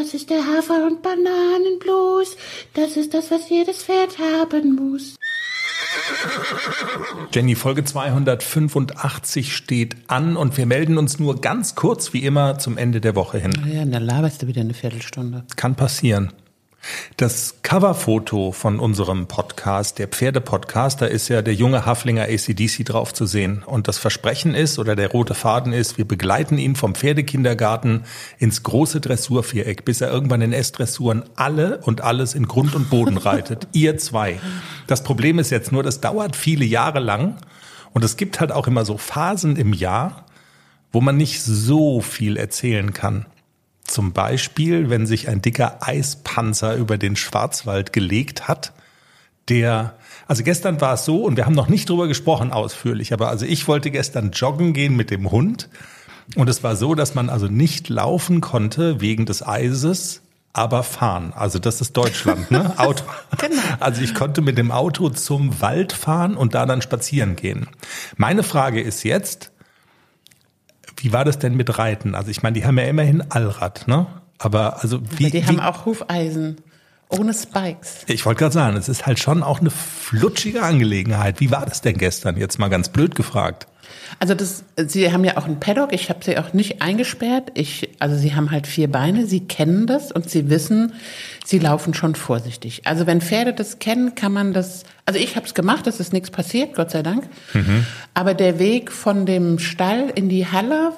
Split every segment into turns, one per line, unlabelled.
Das ist der Hafer- und Bananenblues. Das ist das, was jedes Pferd haben muss.
Jenny, Folge 285 steht an und wir melden uns nur ganz kurz wie immer zum Ende der Woche hin.
Ja, dann laberst du wieder eine Viertelstunde.
Kann passieren. Das Coverfoto von unserem Podcast, der Pferdepodcast, da ist ja der junge Haflinger ACDC drauf zu sehen. Und das Versprechen ist, oder der rote Faden ist, wir begleiten ihn vom Pferdekindergarten ins große Dressurviereck, bis er irgendwann in S-Dressuren alle und alles in Grund und Boden reitet. Ihr zwei. Das Problem ist jetzt nur, das dauert viele Jahre lang. Und es gibt halt auch immer so Phasen im Jahr, wo man nicht so viel erzählen kann. Zum Beispiel, wenn sich ein dicker Eispanzer über den Schwarzwald gelegt hat, der, also gestern war es so, und wir haben noch nicht drüber gesprochen ausführlich, aber also ich wollte gestern joggen gehen mit dem Hund. Und es war so, dass man also nicht laufen konnte wegen des Eises, aber fahren. Also das ist Deutschland, ne? Auto. genau. Also ich konnte mit dem Auto zum Wald fahren und da dann spazieren gehen. Meine Frage ist jetzt, wie war das denn mit Reiten? Also ich meine, die haben ja immerhin Allrad, ne? Aber also wie?
Aber die
wie,
haben auch Hufeisen. Ohne Spikes.
Ich wollte gerade sagen, es ist halt schon auch eine flutschige Angelegenheit. Wie war das denn gestern? Jetzt mal ganz blöd gefragt.
Also das, Sie haben ja auch einen Paddock. Ich habe Sie auch nicht eingesperrt. Ich, also Sie haben halt vier Beine. Sie kennen das und Sie wissen, Sie laufen schon vorsichtig. Also wenn Pferde das kennen, kann man das. Also ich habe es gemacht. Es ist nichts passiert, Gott sei Dank. Mhm. Aber der Weg von dem Stall in die Halle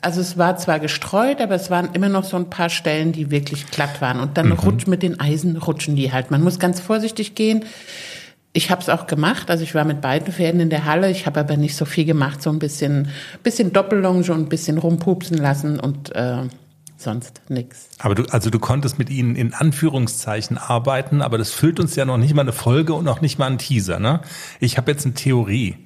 also es war zwar gestreut, aber es waren immer noch so ein paar Stellen, die wirklich glatt waren. Und dann mhm. rutscht mit den Eisen rutschen die halt. Man muss ganz vorsichtig gehen. Ich habe es auch gemacht, also ich war mit beiden Pferden in der Halle. Ich habe aber nicht so viel gemacht, so ein bisschen, bisschen Doppellonge und ein bisschen rumpupsen lassen und äh, sonst nix.
Aber du, also du konntest mit ihnen in Anführungszeichen arbeiten, aber das füllt uns ja noch nicht mal eine Folge und noch nicht mal einen Teaser. Ne? Ich habe jetzt eine Theorie.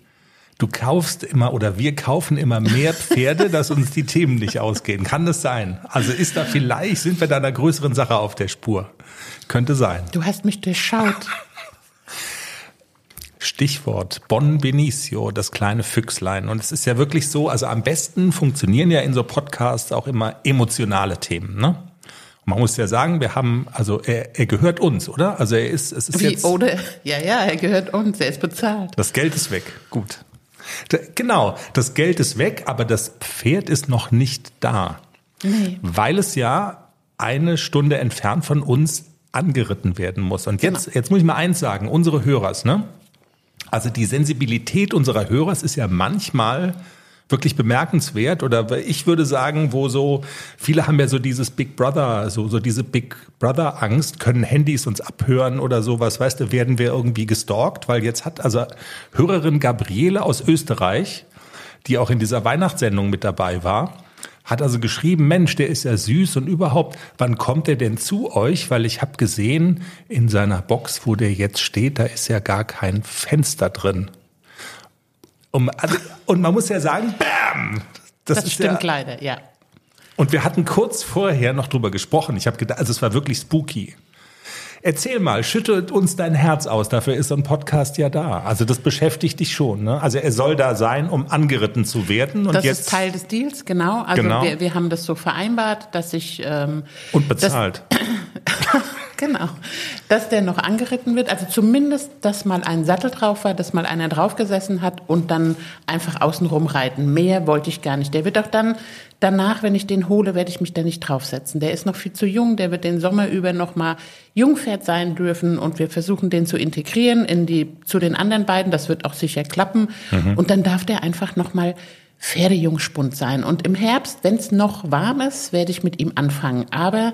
Du kaufst immer oder wir kaufen immer mehr Pferde, dass uns die Themen nicht ausgehen. Kann das sein? Also ist da vielleicht, sind wir da einer größeren Sache auf der Spur? Könnte sein.
Du hast mich durchschaut.
Stichwort Bon Benicio, das kleine Füchslein. Und es ist ja wirklich so, also am besten funktionieren ja in so Podcasts auch immer emotionale Themen, ne? Man muss ja sagen, wir haben, also er, er gehört uns, oder? Also er ist, es ist
Wie,
jetzt.
Oder? Ja, ja, er gehört uns, er ist bezahlt.
Das Geld ist weg. Gut. Genau, das Geld ist weg, aber das Pferd ist noch nicht da. Nee. Weil es ja eine Stunde entfernt von uns angeritten werden muss. Und jetzt, genau. jetzt muss ich mal eins sagen, unsere Hörers, ne? Also die Sensibilität unserer Hörers ist ja manchmal wirklich bemerkenswert oder ich würde sagen, wo so viele haben ja so dieses Big Brother, so so diese Big Brother Angst, können Handys uns abhören oder sowas, weißt du, werden wir irgendwie gestalkt, weil jetzt hat also Hörerin Gabriele aus Österreich, die auch in dieser Weihnachtssendung mit dabei war, hat also geschrieben, Mensch, der ist ja süß und überhaupt, wann kommt er denn zu euch? Weil ich habe gesehen, in seiner Box, wo der jetzt steht, da ist ja gar kein Fenster drin. Und, also, und man muss ja sagen, bam!
Das, das stimmt ja, leider, ja.
Und wir hatten kurz vorher noch drüber gesprochen. Ich habe gedacht, also es war wirklich spooky. Erzähl mal, schüttet uns dein Herz aus. Dafür ist so ein Podcast ja da. Also das beschäftigt dich schon. Ne? Also er soll da sein, um angeritten zu werden. Und
das
jetzt
ist Teil des Deals, genau. Also
genau.
Wir, wir haben das so vereinbart, dass ich ähm,
und bezahlt.
Genau. Dass der noch angeritten wird, also zumindest, dass mal ein Sattel drauf war, dass mal einer draufgesessen hat und dann einfach außenrum reiten. Mehr wollte ich gar nicht. Der wird auch dann, danach, wenn ich den hole, werde ich mich da nicht draufsetzen. Der ist noch viel zu jung, der wird den Sommer über noch mal Jungpferd sein dürfen und wir versuchen den zu integrieren in die, zu den anderen beiden. Das wird auch sicher klappen. Mhm. Und dann darf der einfach noch mal Pferdejungspund sein. Und im Herbst, wenn es noch warm ist, werde ich mit ihm anfangen. Aber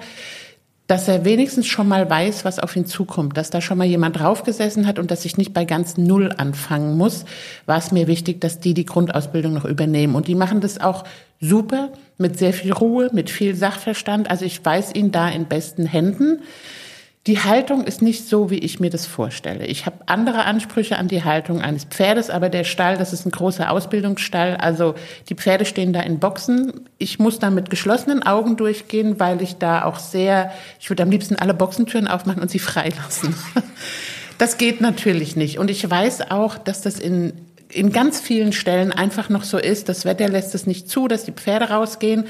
dass er wenigstens schon mal weiß, was auf ihn zukommt, dass da schon mal jemand draufgesessen hat und dass ich nicht bei ganz Null anfangen muss, war es mir wichtig, dass die die Grundausbildung noch übernehmen. Und die machen das auch super, mit sehr viel Ruhe, mit viel Sachverstand. Also ich weiß ihn da in besten Händen. Die Haltung ist nicht so, wie ich mir das vorstelle. Ich habe andere Ansprüche an die Haltung eines Pferdes, aber der Stall, das ist ein großer Ausbildungsstall. Also die Pferde stehen da in Boxen. Ich muss da mit geschlossenen Augen durchgehen, weil ich da auch sehr, ich würde am liebsten alle Boxentüren aufmachen und sie freilassen. Das geht natürlich nicht. Und ich weiß auch, dass das in in ganz vielen Stellen einfach noch so ist, das Wetter lässt es nicht zu, dass die Pferde rausgehen.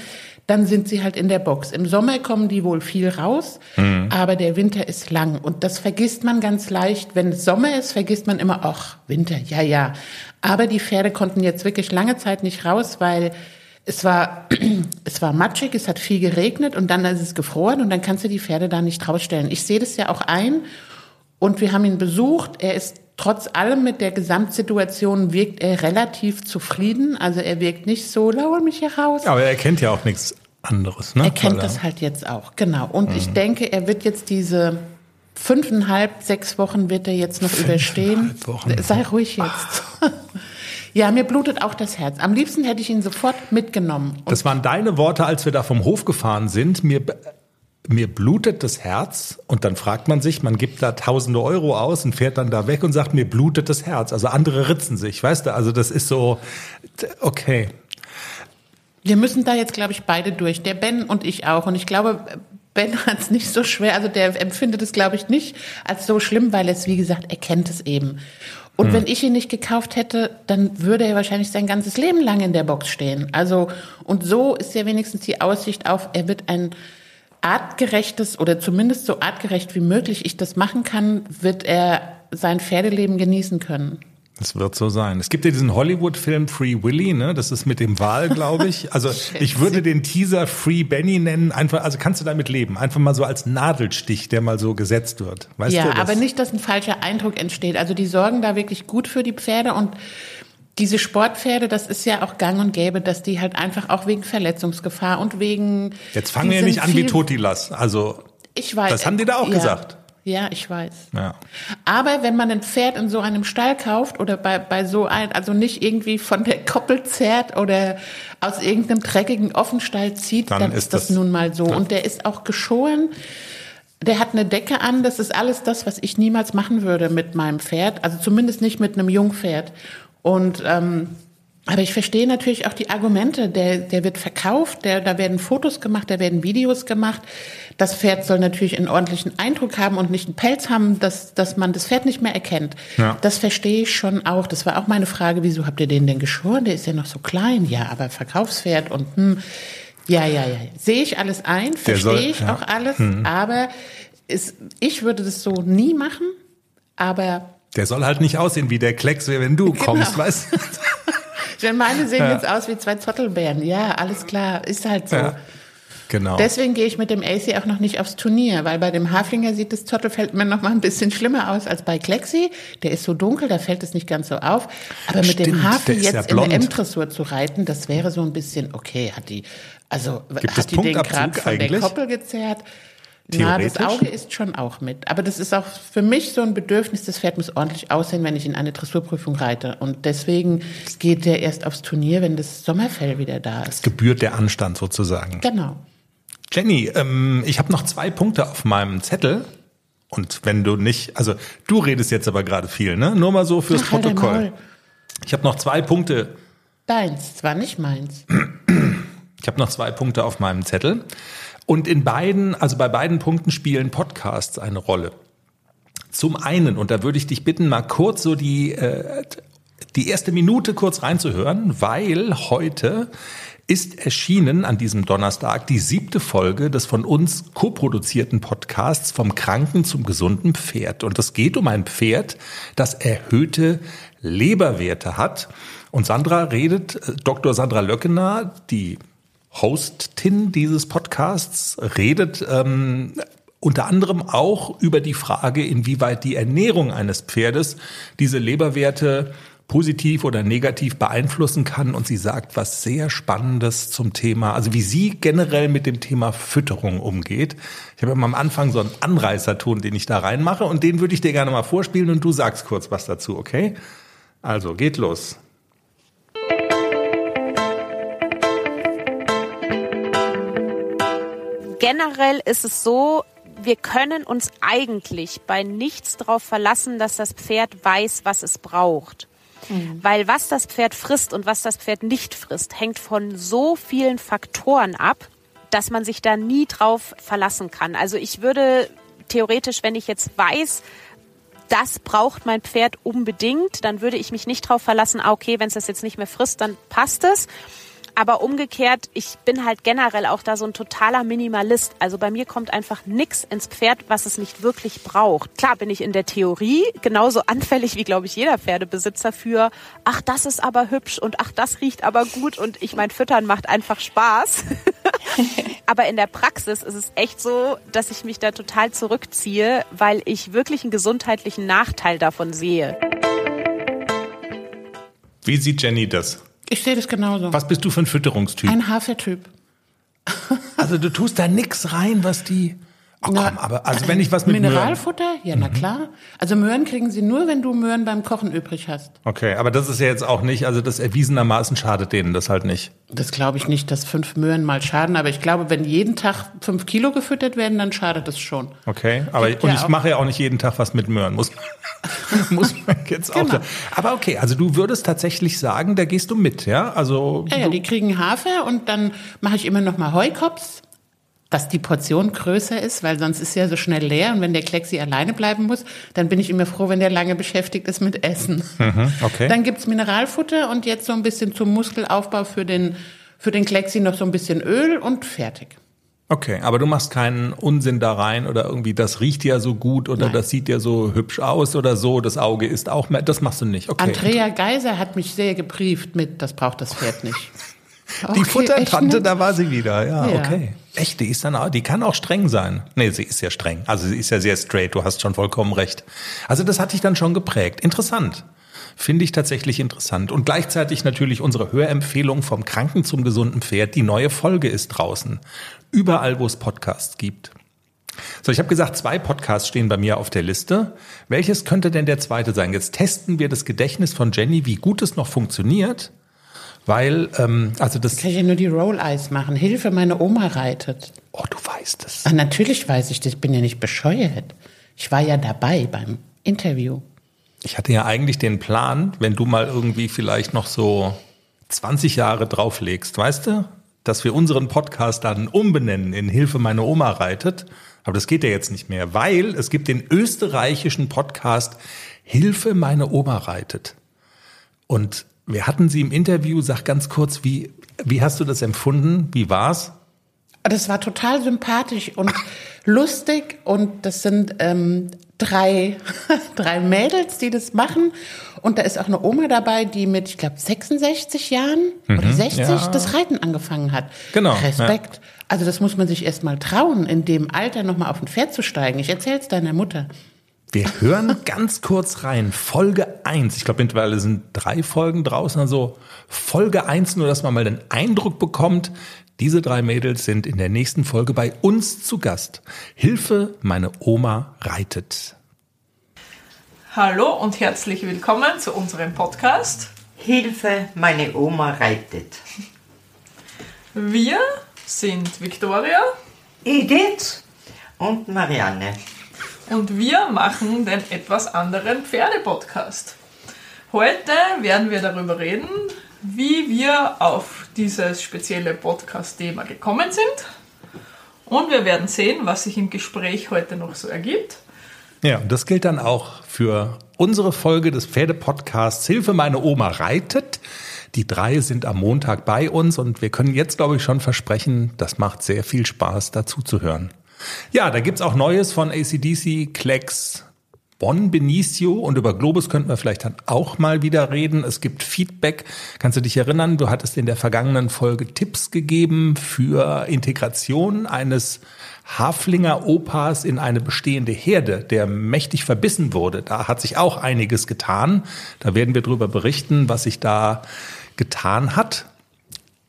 Dann sind sie halt in der Box. Im Sommer kommen die wohl viel raus, mhm. aber der Winter ist lang. Und das vergisst man ganz leicht. Wenn es Sommer ist, vergisst man immer, ach, Winter, ja, ja. Aber die Pferde konnten jetzt wirklich lange Zeit nicht raus, weil es war, es war matschig, es hat viel geregnet und dann ist es gefroren und dann kannst du die Pferde da nicht rausstellen. Ich sehe das ja auch ein und wir haben ihn besucht. Er ist trotz allem mit der Gesamtsituation wirkt er relativ zufrieden. Also er wirkt nicht so, lauer mich hier raus.
Aber er kennt ja auch nichts anderes, ne?
Er kennt Weil das halt jetzt auch, genau. Und mhm. ich denke, er wird jetzt diese fünfeinhalb, sechs Wochen wird er jetzt noch überstehen. Wochen. Sei ruhig jetzt. Ja, mir blutet auch das Herz. Am liebsten hätte ich ihn sofort mitgenommen.
Und das waren deine Worte, als wir da vom Hof gefahren sind. Mir mir blutet das Herz und dann fragt man sich, man gibt da tausende Euro aus und fährt dann da weg und sagt, mir blutet das Herz. Also andere ritzen sich, weißt du? Also das ist so, okay.
Wir müssen da jetzt, glaube ich, beide durch. Der Ben und ich auch. Und ich glaube, Ben hat es nicht so schwer. Also der empfindet es, glaube ich, nicht als so schlimm, weil es, wie gesagt, er kennt es eben. Und hm. wenn ich ihn nicht gekauft hätte, dann würde er wahrscheinlich sein ganzes Leben lang in der Box stehen. Also, und so ist ja wenigstens die Aussicht auf, er wird ein artgerechtes oder zumindest so artgerecht wie möglich ich das machen kann, wird er sein Pferdeleben genießen können.
Das wird so sein. Es gibt ja diesen Hollywood-Film Free Willy, ne? Das ist mit dem Wal, glaube ich. Also ich würde den Teaser Free Benny nennen. Einfach, also kannst du damit leben? Einfach mal so als Nadelstich, der mal so gesetzt wird. Weißt
ja,
du,
aber nicht, dass ein falscher Eindruck entsteht. Also die sorgen da wirklich gut für die Pferde und diese Sportpferde, das ist ja auch gang und gäbe, dass die halt einfach auch wegen Verletzungsgefahr und wegen.
Jetzt fangen wir ja nicht an wie Totilas. Also.
Ich weiß.
Das haben die da auch
ja.
gesagt.
Ja, ich weiß.
Ja.
Aber wenn man ein Pferd in so einem Stall kauft oder bei, bei so ein, also nicht irgendwie von der Koppel zerrt oder aus irgendeinem dreckigen Offenstall zieht, dann, dann ist das, das, nun mal so. Ja. Und der ist auch geschoren. Der hat eine Decke an. Das ist alles das, was ich niemals machen würde mit meinem Pferd. Also zumindest nicht mit einem Jungpferd. Und ähm, aber ich verstehe natürlich auch die Argumente. Der, der wird verkauft, der, da werden Fotos gemacht, da werden Videos gemacht. Das Pferd soll natürlich einen ordentlichen Eindruck haben und nicht einen Pelz haben, dass, dass man das Pferd nicht mehr erkennt. Ja. Das verstehe ich schon auch. Das war auch meine Frage, wieso habt ihr den denn geschoren? Der ist ja noch so klein. Ja, aber Verkaufspferd und hm, ja, ja, ja. Sehe ich alles ein, verstehe ich ja. auch alles, hm. aber ist, ich würde das so nie machen. Aber
der soll halt nicht aussehen wie der Klecks, wenn du genau. kommst, weißt du?
Denn meine sehen ja. jetzt aus wie zwei Zottelbären. Ja, alles klar, ist halt so. Ja.
Genau.
Deswegen gehe ich mit dem AC auch noch nicht aufs Turnier, weil bei dem Haflinger sieht das Zottelfeld mir noch mal ein bisschen schlimmer aus als bei Klexi. Der ist so dunkel, da fällt es nicht ganz so auf. Aber mit Stimmt, dem Hafen jetzt ja in der M-Dressur zu reiten, das wäre so ein bisschen, okay, hat die, also
Gibt
hat die den gerade
von
der Koppel gezerrt? Na, das Auge ist schon auch mit. Aber das ist auch für mich so ein Bedürfnis, das Pferd muss ordentlich aussehen, wenn ich in eine Dressurprüfung reite. Und deswegen geht der erst aufs Turnier, wenn das Sommerfell wieder da ist.
Es gebührt der Anstand sozusagen.
Genau.
Jenny, ähm, ich habe noch zwei Punkte auf meinem Zettel. Und wenn du nicht, also du redest jetzt aber gerade viel, ne? Nur mal so fürs Ach, Protokoll. Ich habe noch zwei Punkte.
Deins, zwar nicht meins.
Ich habe noch zwei Punkte auf meinem Zettel. Und in beiden, also bei beiden Punkten spielen Podcasts eine Rolle. Zum einen, und da würde ich dich bitten, mal kurz so die, äh, die erste Minute kurz reinzuhören, weil heute ist erschienen an diesem Donnerstag die siebte Folge des von uns koproduzierten Podcasts vom kranken zum gesunden Pferd. Und es geht um ein Pferd, das erhöhte Leberwerte hat. Und Sandra redet, äh, Dr. Sandra Löckener, die Hostin dieses Podcasts, redet ähm, unter anderem auch über die Frage, inwieweit die Ernährung eines Pferdes diese Leberwerte positiv oder negativ beeinflussen kann. Und sie sagt was sehr Spannendes zum Thema, also wie sie generell mit dem Thema Fütterung umgeht. Ich habe immer am Anfang so einen Anreißerton, den ich da reinmache und den würde ich dir gerne mal vorspielen und du sagst kurz was dazu, okay? Also, geht los.
Generell ist es so, wir können uns eigentlich bei nichts darauf verlassen, dass das Pferd weiß, was es braucht. Mhm. Weil was das Pferd frisst und was das Pferd nicht frisst, hängt von so vielen Faktoren ab, dass man sich da nie drauf verlassen kann. Also ich würde theoretisch, wenn ich jetzt weiß, das braucht mein Pferd unbedingt, dann würde ich mich nicht drauf verlassen, ah, okay, wenn es das jetzt nicht mehr frisst, dann passt es. Aber umgekehrt, ich bin halt generell auch da so ein totaler Minimalist. Also bei mir kommt einfach nix ins Pferd, was es nicht wirklich braucht. Klar bin ich in der Theorie genauso anfällig wie, glaube ich, jeder Pferdebesitzer für, ach, das ist aber hübsch und ach, das riecht aber gut und ich mein Füttern macht einfach Spaß. aber in der Praxis ist es echt so, dass ich mich da total zurückziehe, weil ich wirklich einen gesundheitlichen Nachteil davon sehe.
Wie sieht Jenny das?
Ich sehe das genauso.
Was bist du für ein Fütterungstyp?
Ein Hafertyp.
Also du tust da nix rein, was die. Ach komm,
Na,
aber also wenn ich was mit Möhren.
Mineralfutter? Ja, na klar. Also Möhren kriegen sie nur, wenn du Möhren beim Kochen übrig hast.
Okay, aber das ist ja jetzt auch nicht, also das erwiesenermaßen schadet denen das halt nicht.
Das glaube ich nicht, dass fünf Möhren mal schaden, aber ich glaube, wenn jeden Tag fünf Kilo gefüttert werden, dann schadet es schon.
Okay, aber
Gibt
und
ja
ich mache ja auch nicht jeden Tag was mit Möhren, muss muss man jetzt auch.
Genau.
Da. Aber okay, also du würdest tatsächlich sagen, da gehst du mit, ja? Also
Ja, ja, die kriegen Hafer und dann mache ich immer noch mal Heukops, dass die Portion größer ist, weil sonst ist ja so schnell leer und wenn der Klexi alleine bleiben muss, dann bin ich immer froh, wenn der lange beschäftigt ist mit Essen.
Mhm, okay.
Dann gibt's Mineralfutter und jetzt so ein bisschen zum Muskelaufbau für den, für den Klexi noch so ein bisschen Öl und fertig.
Okay, aber du machst keinen Unsinn da rein oder irgendwie, das riecht ja so gut oder
Nein.
das sieht ja so hübsch aus oder so, das Auge ist auch mehr, das machst du nicht. Okay.
Andrea Geiser hat mich sehr gebrieft mit, das braucht das Pferd nicht.
die
Okay,
Futtertante,
echt, ne?
da war sie wieder, ja,
Ja.
okay. Echt, die ist dann auch, die kann auch streng sein. Nee, sie ist ja streng. Also sie ist ja sehr straight, du hast schon vollkommen recht. Also das hat dich dann schon geprägt. Interessant. Finde ich tatsächlich interessant. Und gleichzeitig natürlich unsere Hörempfehlung vom Kranken zum gesunden Pferd. Die neue Folge ist draußen. Überall, wo es Podcasts gibt. So, ich habe gesagt, zwei Podcasts stehen bei mir auf der Liste. Welches könnte denn der zweite sein? Jetzt testen wir das Gedächtnis von Jenny, wie gut es noch funktioniert. Weil, ähm, also das,
Kann ich ja nur die Roll-Eyes machen. Hilfe, meine Oma reitet.
oh, du weißt es.
Ach, natürlich weiß ich das. Ich bin ja nicht bescheuert. Ich war ja dabei beim Interview.
Ich hatte ja eigentlich den Plan, wenn du mal irgendwie vielleicht noch so 20 Jahre drauflegst, weißt du, dass wir unseren Podcast dann umbenennen in Hilfe meine Oma reitet. Aber das geht ja jetzt nicht mehr, weil es gibt den österreichischen Podcast Hilfe meine Oma reitet. Und wir hatten sie im Interview, sag ganz kurz, wie, wie hast du das empfunden? Wie war's?
Das war total sympathisch und lustig und das sind ähm, drei, drei Mädels, die das machen. Und da ist auch eine Oma dabei, die mit, ich glaube, 66 Jahren oder 60
ja.
das Reiten angefangen hat.
Genau,
Respekt. Also das muss man sich erst mal trauen, in dem Alter nochmal auf ein Pferd zu steigen. Ich erzähl's deiner Mutter.
Wir hören ganz kurz rein. Folge 1. Ich glaube, mittlerweile sind drei Folgen draußen. Also Folge 1, nur dass man mal den Eindruck bekommt, diese drei Mädels sind in der nächsten Folge bei uns zu Gast. Hilfe, meine Oma reitet.
Hallo und herzlich willkommen zu unserem Podcast.
Hilfe, meine Oma reitet.
Wir sind Victoria
Edith und Marianne.
Und wir machen den etwas anderen Pferde-Podcast. Heute werden wir darüber reden, wie wir auf dieses spezielle Podcast-Thema gekommen sind. Und wir werden sehen, was sich im Gespräch heute noch so ergibt.
Ja, und das gilt dann auch für unsere Folge des Pferdepodcasts Hilfe, meine Oma reitet. Die drei sind am Montag bei uns und wir können jetzt, glaube ich, schon versprechen, das macht sehr viel Spaß, dazu zu hören. Ja, da gibt's auch Neues von ACDC, Klecks, Bonn, Benicio und über Globus könnten wir vielleicht dann auch mal wieder reden. Es gibt Feedback. Kannst du dich erinnern, du hattest in der vergangenen Folge Tipps gegeben für Integration eines Haflinger Opas in eine bestehende Herde, der mächtig verbissen wurde. Da hat sich auch einiges getan. Da werden wir darüber berichten, was sich da getan hat.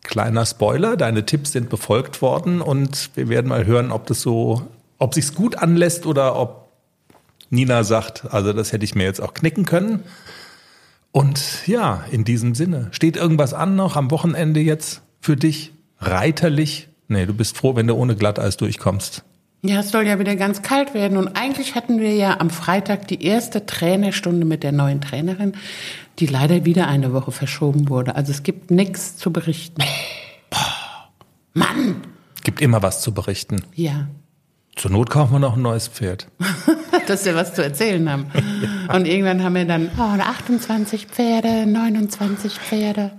Kleiner Spoiler, deine Tipps sind befolgt worden und wir werden mal hören, ob das so, ob sich's gut anlässt oder ob Nina sagt, also das hätte ich mir jetzt auch knicken können. Und ja, in diesem Sinne, steht irgendwas an noch am Wochenende jetzt für dich? Reiterlich? Nee, du bist froh, wenn du ohne Glatteis durchkommst.
Ja, es soll ja wieder ganz kalt werden. Und eigentlich hatten wir ja am Freitag die erste Trainerstunde mit der neuen Trainerin, die leider wieder eine Woche verschoben wurde. Also es gibt nichts zu berichten. Mann!
Gibt immer was zu berichten.
Ja,
Zur Not kaufen wir noch ein neues Pferd.
dass wir was zu erzählen haben. Und irgendwann haben wir dann oh, 28 Pferde, 29 Pferde.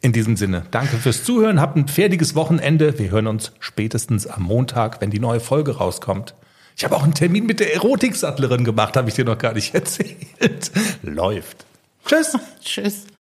In diesem Sinne, danke fürs Zuhören, habt ein fertiges Wochenende. Wir hören uns spätestens am Montag, wenn die neue Folge rauskommt. Ich habe auch einen Termin mit der Erotiksattlerin gemacht, habe ich dir noch gar nicht erzählt. Läuft. Tschüss.
Tschüss.